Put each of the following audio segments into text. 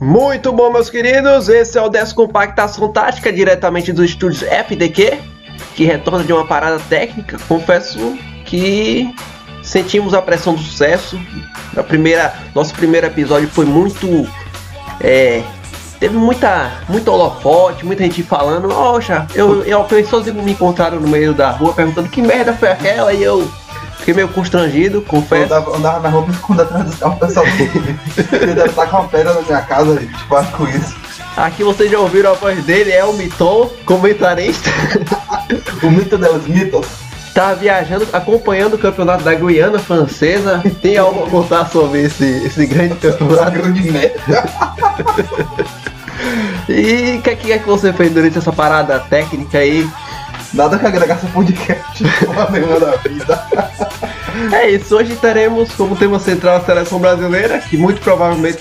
Muito bom, meus queridos. Esse é o Descompactação Tática, diretamente dos estúdios FDQ, que retorna de uma parada técnica. Confesso que sentimos a pressão do sucesso. A primeira, nosso primeiro episódio foi muito. É, teve muita, muito holofote, muita gente falando. Poxa, eu, eu, pessoas me encontraram no meio da rua perguntando que merda foi aquela e eu Fiquei meio constrangido, confesso. Eu andava, andava na rua escondendo atrás dos carros, o pessoal tentando estar com uma pedra na minha casa, tipo, com isso. Aqui vocês já ouviram a voz dele, é o Miton, comentarista. o mito dos mitos. Tá viajando, acompanhando o campeonato da Guiana Francesa. Tem algo a contar sobre esse, esse grande campeonato? Grande merda. e o que, que é que você fez durante essa parada técnica aí? Nada que agregar seu podcast nenhuma da vida. É isso, hoje teremos como tema central a seleção brasileira, que muito provavelmente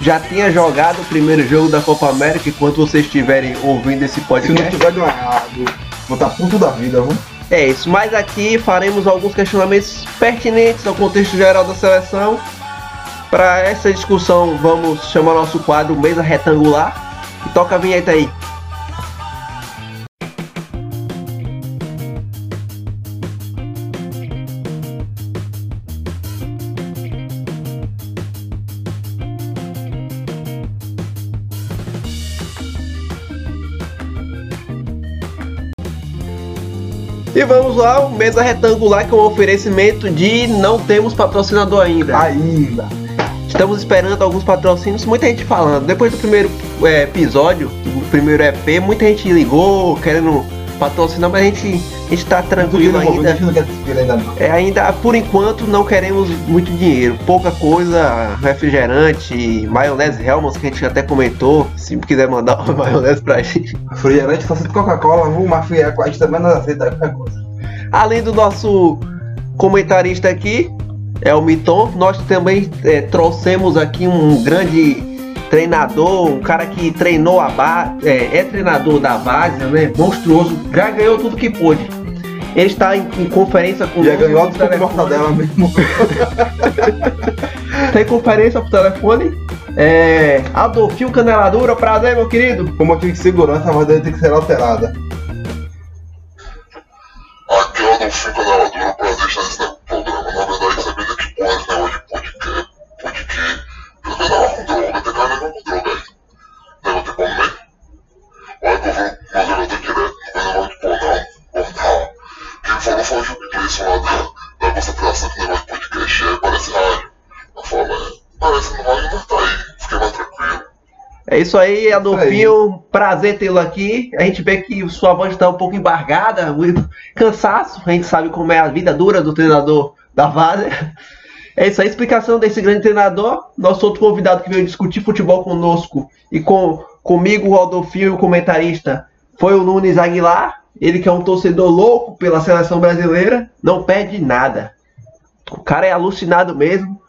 já tinha jogado o primeiro jogo da Copa América enquanto vocês estiverem ouvindo esse podcast. Se não tiver ganhado, vou estar puto da vida, viu? É isso, mas aqui faremos alguns questionamentos pertinentes ao contexto geral da seleção. Para essa discussão, vamos chamar nosso quadro Mesa Retangular. E toca a vinheta aí. Vamos lá, o mesa retangular que é um oferecimento de não temos patrocinador ainda. Ainda. Estamos esperando alguns patrocínios, muita gente falando. Depois do primeiro é, episódio, do primeiro EP, muita gente ligou querendo patrocinar, mas a gente está tranquilo ainda. É, ainda por enquanto não queremos muito dinheiro, pouca coisa, refrigerante, maionese Helmans que a gente até comentou, se quiser mandar uma maionese pra gente. Refrigerante só de Coca-Cola, uma fria com a gente também não aceita qualquer coisa. Além do nosso comentarista aqui, é o Miton, nós também é, trouxemos aqui um grande treinador, um cara que treinou a base, é, é, treinador da base, né? Monstruoso, já ganhou tudo que pôde. Ele está em, em conferência com Já ganhou a mortadela mesmo. Tem conferência por telefone. É, Adolfinho Caneladura, prazer, meu querido. Como aqui de segurança, voz dele tem que ser alterada. Aqui é o Adolfinho Caneladura, prazer estar Foi o Gil Gleison lá da, da concentração que negócio de podcast é, parece rádio. Eu falo, é, parece rádio, mas tá aí, fiquei mais tranquilo. É isso aí, Adolfinho. Prazer tê-lo aqui. A gente vê que sua voz está um pouco embargada, muito cansaço. A gente sabe como é a vida dura do treinador da Vale. É isso aí, a explicação desse grande treinador. Nosso outro convidado que veio discutir futebol conosco e com comigo, o Adolfinho, o comentarista, foi o Nunes Aguilar. Ele que é um torcedor louco pela seleção brasileira, não perde nada. O cara é alucinado mesmo.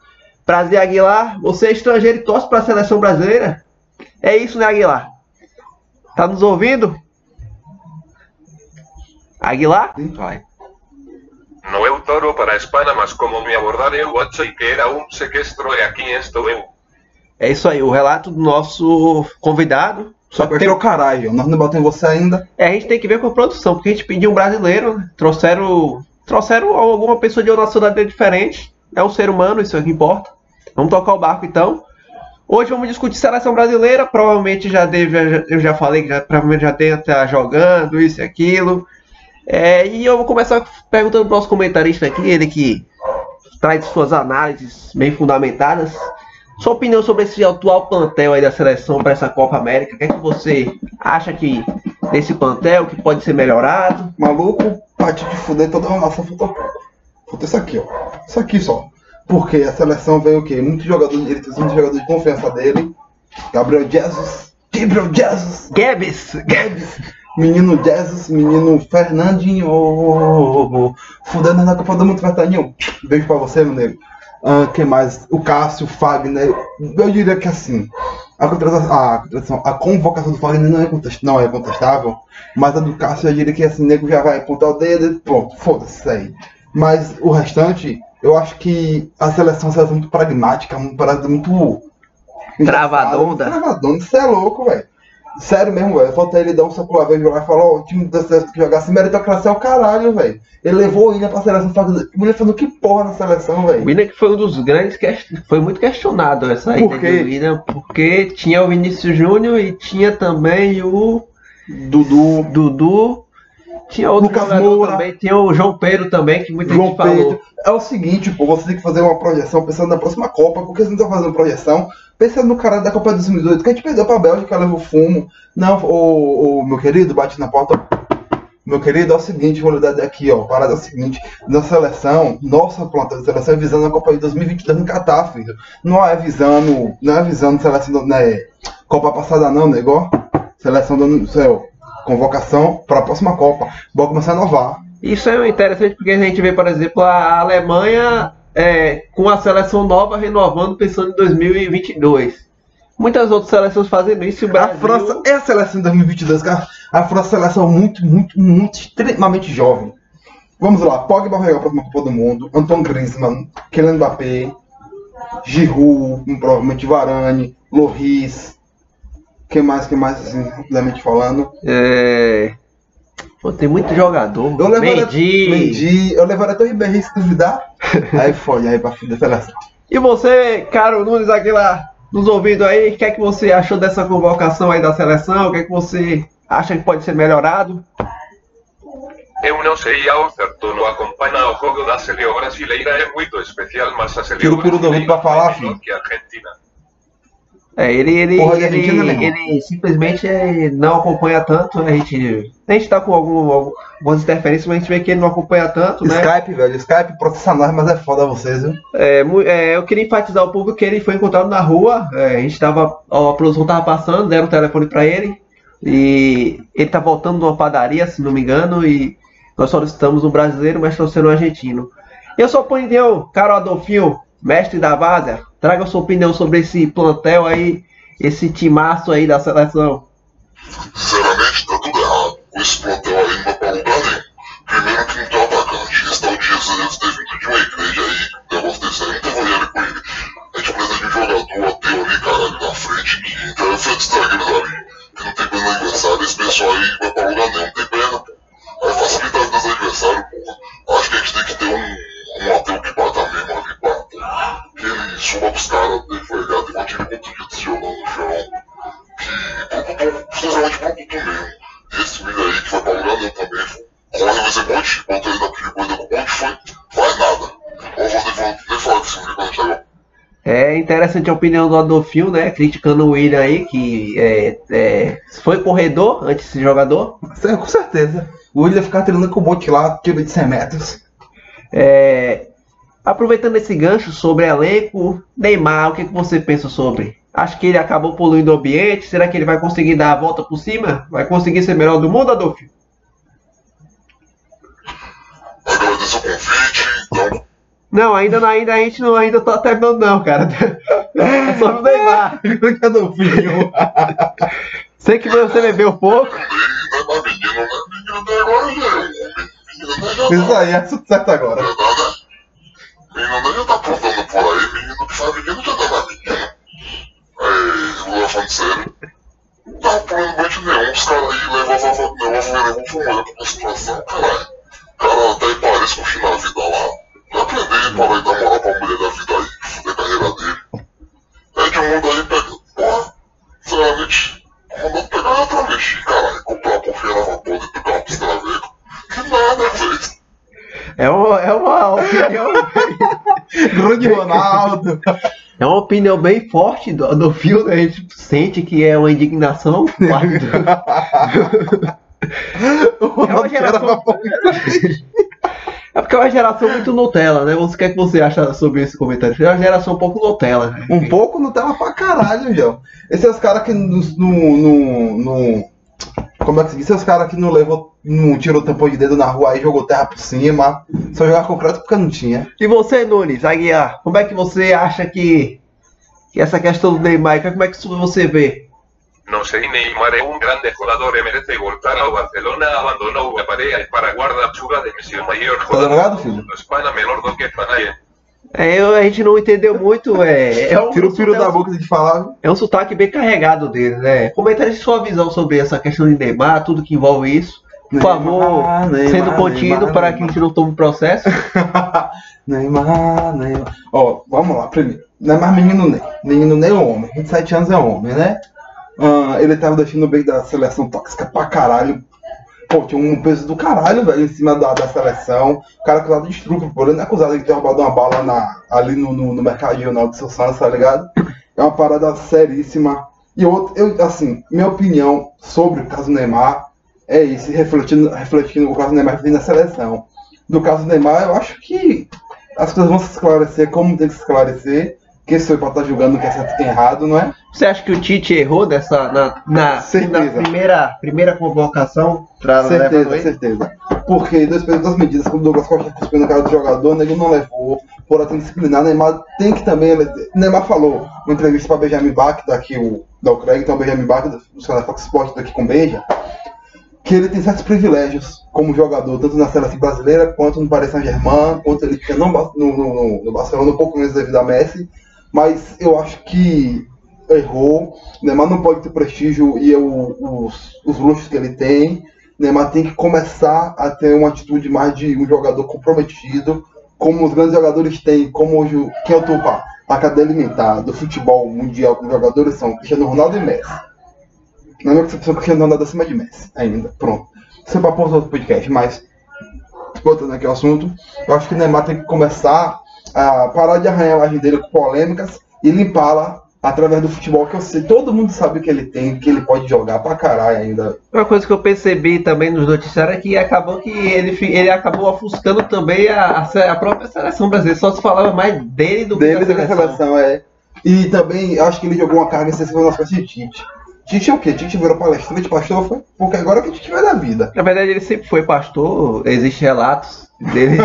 Prazer, Aguilar. Você é estrangeiro e torce para a seleção brasileira? É isso, né, Aguilar? Tá nos ouvindo? Aguilar? Vai. No eu toro para a Espanha, mas como me abordaram eu achei que era um sequestro e aqui estou eu. É isso aí, o relato do nosso convidado. Só que tem o caralho, nós não batemos você ainda. É, a gente tem que ver com a produção, porque a gente pediu um brasileiro, trouxeram, trouxeram alguma pessoa de uma nacionalidade diferente. É um ser humano, isso é que importa. Vamos tocar o barco então. Hoje vamos discutir seleção brasileira. Provavelmente já deve, eu já falei que já, provavelmente já deve estar jogando isso e aquilo. É, e eu vou começar perguntando para o nosso comentarista aqui, ele que traz suas análises bem fundamentadas. Sua opinião sobre esse atual plantel aí da seleção para essa Copa América? O que é que você acha que desse plantel que pode ser melhorado? Maluco, parte de fuder toda a nossa foto. Foto isso aqui, ó. Isso aqui só. Porque a seleção veio o quê? Muitos jogadores, ele tem muitos jogadores de confiança dele. Gabriel Jesus. Gabriel Jesus. Gabs. Gabs. Menino Jesus, menino Fernandinho. Oh, oh, oh, Fudendo na Copa do Mundo, Fernandinho. Beijo pra você, meu nego. Uh, quem mais? O Cássio, o Fagner. Eu diria que assim. A, a, a convocação do Fagner não é, contest, não é contestável, mas a do Cássio eu diria que assim, o nego já vai apontar o dedo e pronto, foda-se aí. Mas o restante, eu acho que a seleção é uma seleção muito pragmática, uma parada muito Travadonda. Travadonda, isso é louco, velho. Sério mesmo, velho. Falta ele dar um saco lá, velho, lá e falar, ó, o time da seleção que jogasse meritocracia é o caralho, velho. Ele levou o William pra seleção, fazendo- o William fazendo que porra na seleção, O velho. William que foi um dos grandes, que foi muito questionado essa quê? do William, porque tinha o Vinícius Júnior e tinha também o Dudu, Dudu, tinha outro Lucas Moura. também, tinha o João Pedro também, que muita João gente falou. Pedro. É o seguinte, pô, você tem que fazer uma projeção pensando na próxima Copa, porque você não tá fazendo projeção pensando no cara da Copa de 2018, que a gente perdeu pra Bélgica, levou fumo. Não, ô, ô, meu querido, bate na porta. Meu querido, é o seguinte, vou lhe dar aqui, ó. Parada é o seguinte, na seleção, nossa planta de seleção é visando a Copa de 2022 no Catar, filho. Não é visando, não é visando seleção, né, Copa passada não, negócio. Seleção do céu. Convocação para a próxima Copa. Bora começar a inovar. Isso é interessante porque a gente vê, por exemplo, a Alemanha é, com a seleção nova renovando pensando em 2022. Muitas outras seleções fazendo isso o A Brasil... França é a seleção de 2022, cara. A França é uma seleção muito, muito, muito extremamente jovem. Vamos lá, Pogba vai jogar a próxima Copa do Mundo, Antoine Griezmann, Kylian Mbappé, Giroud, provavelmente Varane, Loris, que mais, que mais, assim, rapidamente falando. É... Pô, tem muito jogador. Eu levaria, Mendy. Mendy, eu levaria até o Ribéry se duvidar. aí foi, aí pra fim da seleção. E você, Caro Nunes, aqui lá nos ouvindo aí, o que é que você achou dessa convocação aí da seleção? O que é que você acha que pode ser melhorado? Eu não sei ao certo, não acompanha o jogo da seleção brasileira, é muito especial, mas a Tira seleção o peru do ouvido pra falar, filho. que a Argentina. É, ele, ele, Porra ele, irmão. ele simplesmente é, não acompanha tanto. A gente, a gente tá com algum, algumas interferências, mas a gente vê que ele não acompanha tanto, né? Skype, velho, Skype processa nós, mas é foda vocês, viu? É, é, eu queria enfatizar o público que ele foi encontrado na rua. é, a gente tava, a produção tava passando, deram o telefone para ele e ele tá voltando de uma padaria, se não me engano, e nós solicitamos um brasileiro, mas trouxeram um argentino. Eu sou opinião, caro Adolfinho, mestre da Várzea, traga sua opinião sobre esse plantel aí, esse timaço aí da seleção. Sinceramente, tá tudo errado. Com esse plantel aí não vai pra lugar nenhum. Primeiro que não tem atacante. Esse tal Jesus deve ter vindo de uma igreja aí. Negócio desse aí, não tava olhando com ele. A gente precisa de um jogador ateu ali, caralho, na frente, que frente dos zagueiros ali, que não tem perna adversário. Esse pessoal aí não vai pra lugar nenhum, não tem perna, pô. Aí facilita a vida dos adversários, porra. Acho que a gente tem que ter um, um ateu que bata. Que ele suba pros caras, desfregado, e vai tirar contundido se jogando no chão que produtor, sinceramente produtor mesmo. E esse vídeo aí que foi pra lugar nenhum também, corre o Zemonte, botou ele na corrida com o Monte, foi, faz nada. Ou vou nem, nem falar desse vídeo quando chegar. É interessante a opinião do Adolfinho, né? Criticando o William aí, que é, é, foi corredor antes de ser jogador. Sim, Com certeza. O William ficar treinando com o bote lá, tiro de 100 metros. É, aproveitando esse gancho sobre elenco, Neymar, o que, você pensa sobre? Acho que ele acabou poluindo o ambiente. Será que ele vai conseguir dar a volta por cima? Vai conseguir ser melhor do mundo, Adolfo? Agradeço o convite, Não, ainda, não- ainda a gente não ainda tá terminando não, cara. É só o Neymar. Cadê o filho? Sei que você bebeu pouco. Isso aí, é tudo certo agora. Menino já tá aprontando por aí, menino que faz menino já dá mais menino. É, agora falando sério. Não tava pulando banho nenhum, os caras aí levavam o negócio, levavam fumando Ronaldo. É uma opinião bem forte do, do filme, a gente sente que é uma indignação. O Ronaldo geração- É porque é uma geração muito Nutella, né? Você, o que é que você acha sobre esse comentário? É uma geração um pouco Nutella. né? Um pouco Nutella pra caralho, João. Esses são os caras que no- Como é que se diz? Esses caras que não levou. Não tirou tampão de dedo na rua e jogou terra por cima. Só jogar concreto porque não tinha. E você, Nunes, Aguiar, como é que você acha que, que essa questão do Neymar, como é que isso você vê? Não sei, Neymar é um grande jogador e merece voltar ao Barcelona, abandonou a Barea para guarda-chuva de missão maior Tá drogado, filho? Espanha, menor do que Fanaye. É, eu- a gente não entendeu muito. É, é um, Tira o piro é um- da boca de falar. É um sotaque bem carregado dele, né? Comenta aí sua visão sobre essa questão de Neymar, tudo que envolve isso. Por favor, Neymar, Neymar, sendo contido Neymar, para que a gente não tome processo. Neymar, Neymar. Ó, vamos lá, primeiro. Neymar, menino Ney. Menino Ney é homem. 27 anos é homem, né? Ah, ele tava deixando bem da seleção tóxica pra caralho. Pô, tinha um peso do caralho, velho, em cima da, da seleção. O cara acusado de estupro, pô. Ele não é acusado de ter roubado uma bala na, ali no, no, no mercadinho não, do seu Santos, tá ligado? É uma parada seríssima. E outro, eu, assim, minha opinião sobre o caso Neymar é isso, refletindo, refletindo o caso Neymar que tem na seleção. Do caso Neymar, eu acho que as coisas vão se esclarecer como tem que se esclarecer. Quem sou eu pra estar julgando o que é certo e o é errado, não é? Você acha que o Tite errou dessa, na, na, na primeira, primeira convocação? Pra Certeza, certeza. Porque dois pesos, duas medidas, como o Douglas Costa cuspiu na cara do jogador, né, ele não levou, por até disciplinar, Neymar tem que também. Neymar falou numa entrevista para Benjamin Bach, daqui o da Ucrânia, então Benjamin Bach, do canal Fox Sport daqui com Beija, que ele tem certos privilégios como jogador, tanto na seleção brasileira quanto no Paris Saint-Germain, quanto ele tinha no, no, no, no Barcelona, um pouco menos devido a Messi, mas eu acho que errou. Neymar não pode ter prestígio e o- os, os luxos que ele tem. Neymar tem que começar a ter uma atitude mais de um jogador comprometido, como os grandes jogadores têm, como hoje o- quem ocupa a cadeia alimentar do futebol mundial com jogadores são Cristiano Ronaldo e Messi. Na minha concepção, Cristiano Ronaldo acima de Messi ainda. Pronto. Isso é para outro podcast, mas voltando aqui ao assunto, eu acho que o Neymar tem que começar a parar de arranhar a imagem dele com polêmicas e limpá-la através do futebol que eu sei. Todo mundo sabe que ele tem, que ele pode jogar pra caralho ainda. Uma coisa que eu percebi também nos noticiários é que acabou que ele, ele acabou ofuscando também a, a a própria seleção brasileira. Só se falava mais dele do que Dele da seleção. seleção, é. E também eu acho que ele jogou uma carga excessiva nas costas de Tite. Tite é o quê? Tite virou palestrante, pastor, foi? Porque agora que Tite vai da vida. Na verdade, ele sempre foi pastor. Existem relatos dele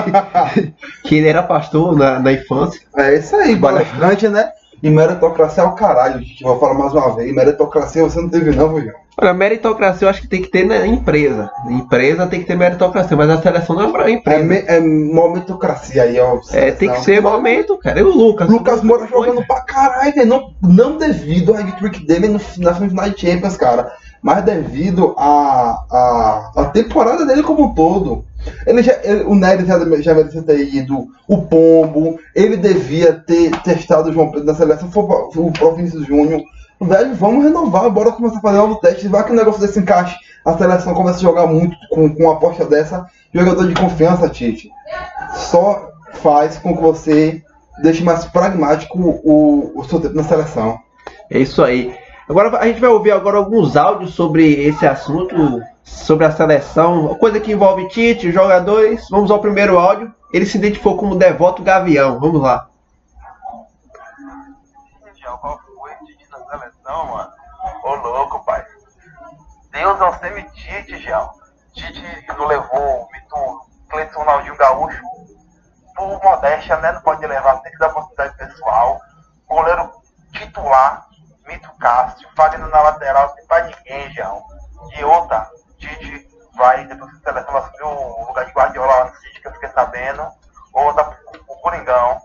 que ele era pastor na, na infância. É isso aí, palestrante, né? E meritocracia é o caralho, Tite. Vou falar mais uma vez. Meritocracia você não teve não, viu? Olha, meritocracia eu acho que tem que ter na empresa. Empresa tem que ter meritocracia, mas a seleção não é pra É, empresa. me, é momentocracia aí, ó. É, tem que ser momento, cara. E o Lucas? Lucas Moura foi- jogando pra caralho, velho. Não, não devido ao trick dele no, na semifinal de Champions, cara. Mas devido à a, a, temporada dele como um todo. Ele já, ele- o Nery já, já merecia ter ido. O Pombo. Ele devia ter testado o João Pedro na seleção. Foi o o próprio Vinícius Júnior. Velho, vamos renovar. Bora começar a fazer novos testes. Vai que o negócio desse encaixe. A seleção começa a jogar muito com, com uma aposta dessa. Jogador de confiança, Tite. Só faz com que você deixe mais pragmático o, o seu tempo na seleção. É isso aí. Agora a gente vai ouvir agora alguns áudios sobre esse assunto, sobre a seleção, coisa que envolve Tite, jogadores. Vamos ao primeiro áudio. Ele se identificou como Devoto Gavião. Vamos lá. Qual foi Tite na seleção, mano? Ô louco, pai. Deus ao semi-Tite, Gial. Tite não levou o Cleiton Ronaldinho Gaúcho por modéstia, né? Não pode levar, tem que dar oportunidade pessoal. Goleiro titular, Mito Cássio, Fagner na lateral, tem pra ninguém, Gial. E outra, Tite vai, depois que a seleção vai assumir o lugar de Guardiola lá no City, que eu fiquei sabendo. Ou dá pro, pro Coringão.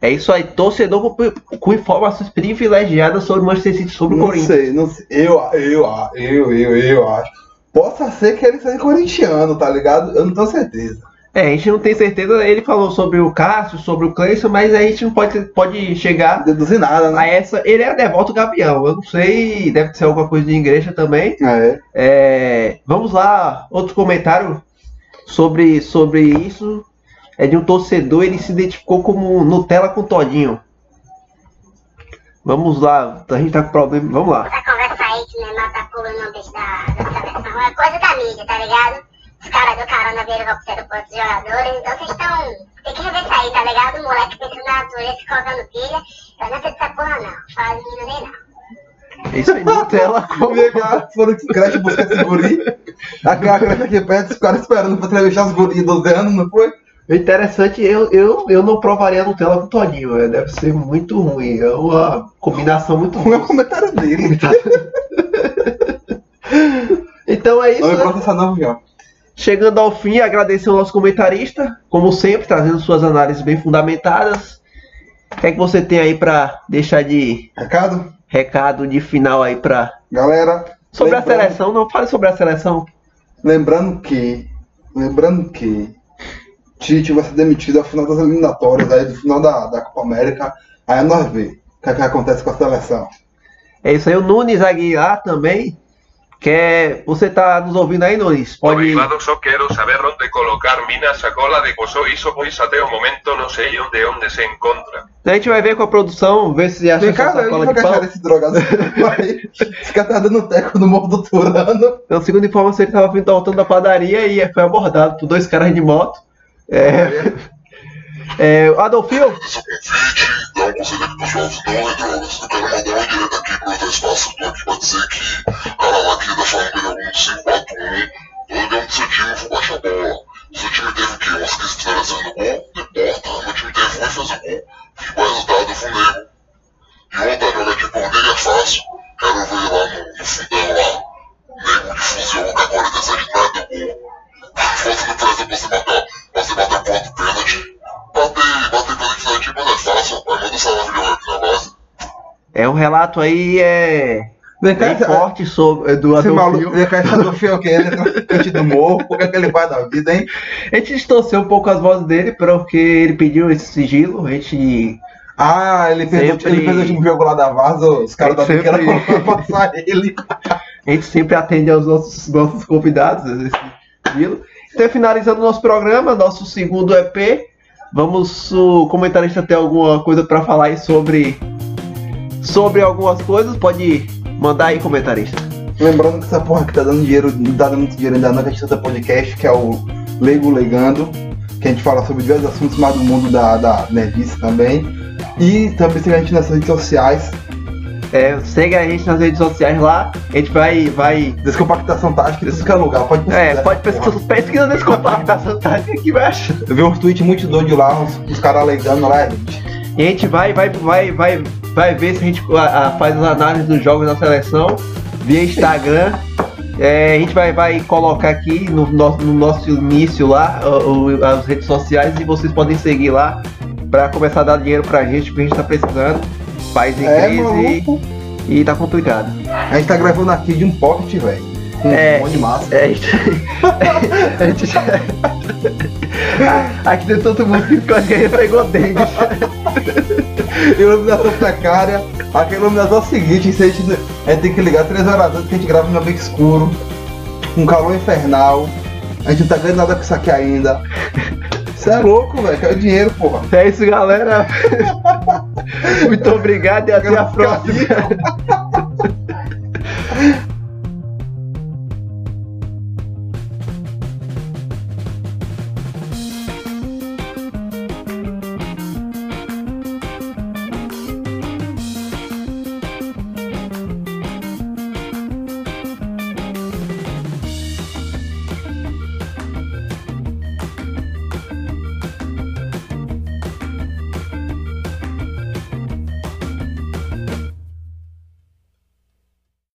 É isso aí, torcedor com, com informações privilegiadas sobre o Manchester City, sobre o Não Corinthians. sei, não sei. Eu, eu, eu, eu, eu acho. Possa ser que ele seja corintiano, tá ligado? Eu não tenho certeza. É, a gente não tem certeza. Ele falou sobre o Cássio, sobre o Cleison, mas a gente não pode, pode chegar Deduzir nada, a né? essa. Ele é Devoto Gavião. Eu não sei, deve ser alguma coisa de igreja também. É. É, vamos lá, outro comentário sobre, sobre isso. É de um torcedor, ele se identificou como Nutella com Todinho. Vamos lá, a gente tá com problema. Vamos lá. Essa conversa aí que o Neymar tá pulando no bicho da, da seleção é coisa da mídia, tá ligado? Os caras do carona viram observam para outros jogadores, então vocês estão. Tem que rever isso aí, tá ligado? O moleque pensando na natureza e colocando pilha. Eu não sei dessa porra não. Fala de menino nem não. É Isso aí, Nutella com. Como cara foram que creche buscar esse guri? A creche aqui perto, os caras esperando pra entrevistar os guris de 12 anos, não foi? O interessante, eu, eu, eu não provaria Nutella com Todinho. é, Deve ser muito ruim. É uma combinação muito Não é o ruim. comentário dele. Então é isso. Não me né? processa não, João. Chegando ao fim, agradecer ao nosso comentarista, como sempre, trazendo suas análises bem fundamentadas. O que é que você tem aí pra deixar de Recado? recado de final aí pra. Galera, Sobre a seleção, não fale sobre a seleção. Lembrando que, lembrando que Tite vai ser demitido ao final das eliminatórias, aí do final da, da Copa América, aí nós vê o que, é que acontece com a seleção. É isso aí, o Nunes Aguilar também. Quer. Você tá nos ouvindo aí, Nunes? Pode. Obrigado, só quero saber onde colocar mina sacola de coso hizo pois até o momento não sei onde onde se encontra. A gente vai ver com a produção, ver se acha Vem essa cá, velho, sacola de achar esse drogado? Aí, Esse cara tá dando teco no morro do Turano. Então, segundo informação, ele tava vindo- voltando da padaria e foi abordado por dois caras de moto. É. é jovens, não é drogas. Eu quero mandar uma direta aqui pro outro espaço, eu tô aqui pra dizer que o cara lá que da família algum 541, todo ganho do seu time, vou baixar a bola. Seu time teve o quê? Umas 15 finalizações no gol? Não importa, meu time teve um e fez o gol. É resultado, eu fui nego. E outra, jogar de pão negro é fácil. Quero ver lá no, no fundão lá, nego de fuzil com a 47 atrás do gol. Fosse não presta pra você matar, pra você bater a porra do pênalti na time não é. Manda na base. é um relato aí é Vem bem esse- forte sobre do Esse maluco, Adolfio. ele quer do fio que ele é do morro, por que que ele vai da vida, hein? A gente distorceu um pouco as vozes dele porque ele pediu esse sigilo. A gente Ah, ele fez, Sempre- ele fez o último jogo lá da Vaza, os caras da Sempre- biqueira passar ele. A gente sempre atende aos nossos, nossos convidados, esse sigilo. Então, finalizando o nosso programa, nosso segundo EP, vamos. O comentarista tem alguma coisa para falar aí sobre. Sobre algumas coisas? Pode mandar aí, comentarista. Lembrando que essa porra que tá dando dinheiro, não tá dando muito dinheiro ainda não, que a gente tem podcast, que é o Leigo Legando, que a gente fala sobre diversos assuntos mais do mundo da, da nerdice também. E também siga a gente nas redes sociais, É, segue a gente nas redes sociais lá. A gente vai. vai Descompactação Tática, que é lugar, pode pesquisar. é, pode pesquisar, pesquisa nesse compactação tática que vai achar. Eu vi uns tweets muito doidos lá, uns, uns caras alegando lá, gente. E a gente vai, vai, vai, vai, vai ver se a gente a- a- faz as análises dos jogos da seleção via Instagram. É, a gente vai, vai colocar aqui no, nosso- no nosso início lá o- as redes sociais e vocês podem seguir lá para começar a dar dinheiro pra gente, porque a gente tá precisando. País em É, crise maluco. e tá complicado. A gente tá gravando aqui de um pocket, velho. É. um monte de massa. É, a gente. a gente já- Aqui tem todo mundo que ficou que pegou dengue. Iluminação precária. Aqui a iluminação é o seguinte, a gente, a gente tem que ligar 3 horas antes que a gente grava no ambiente escuro, com calor infernal. A gente não tá ganhando nada com isso aqui ainda. Isso é louco, velho. Quero dinheiro, porra. É isso, galera. Muito obrigado e até a próxima.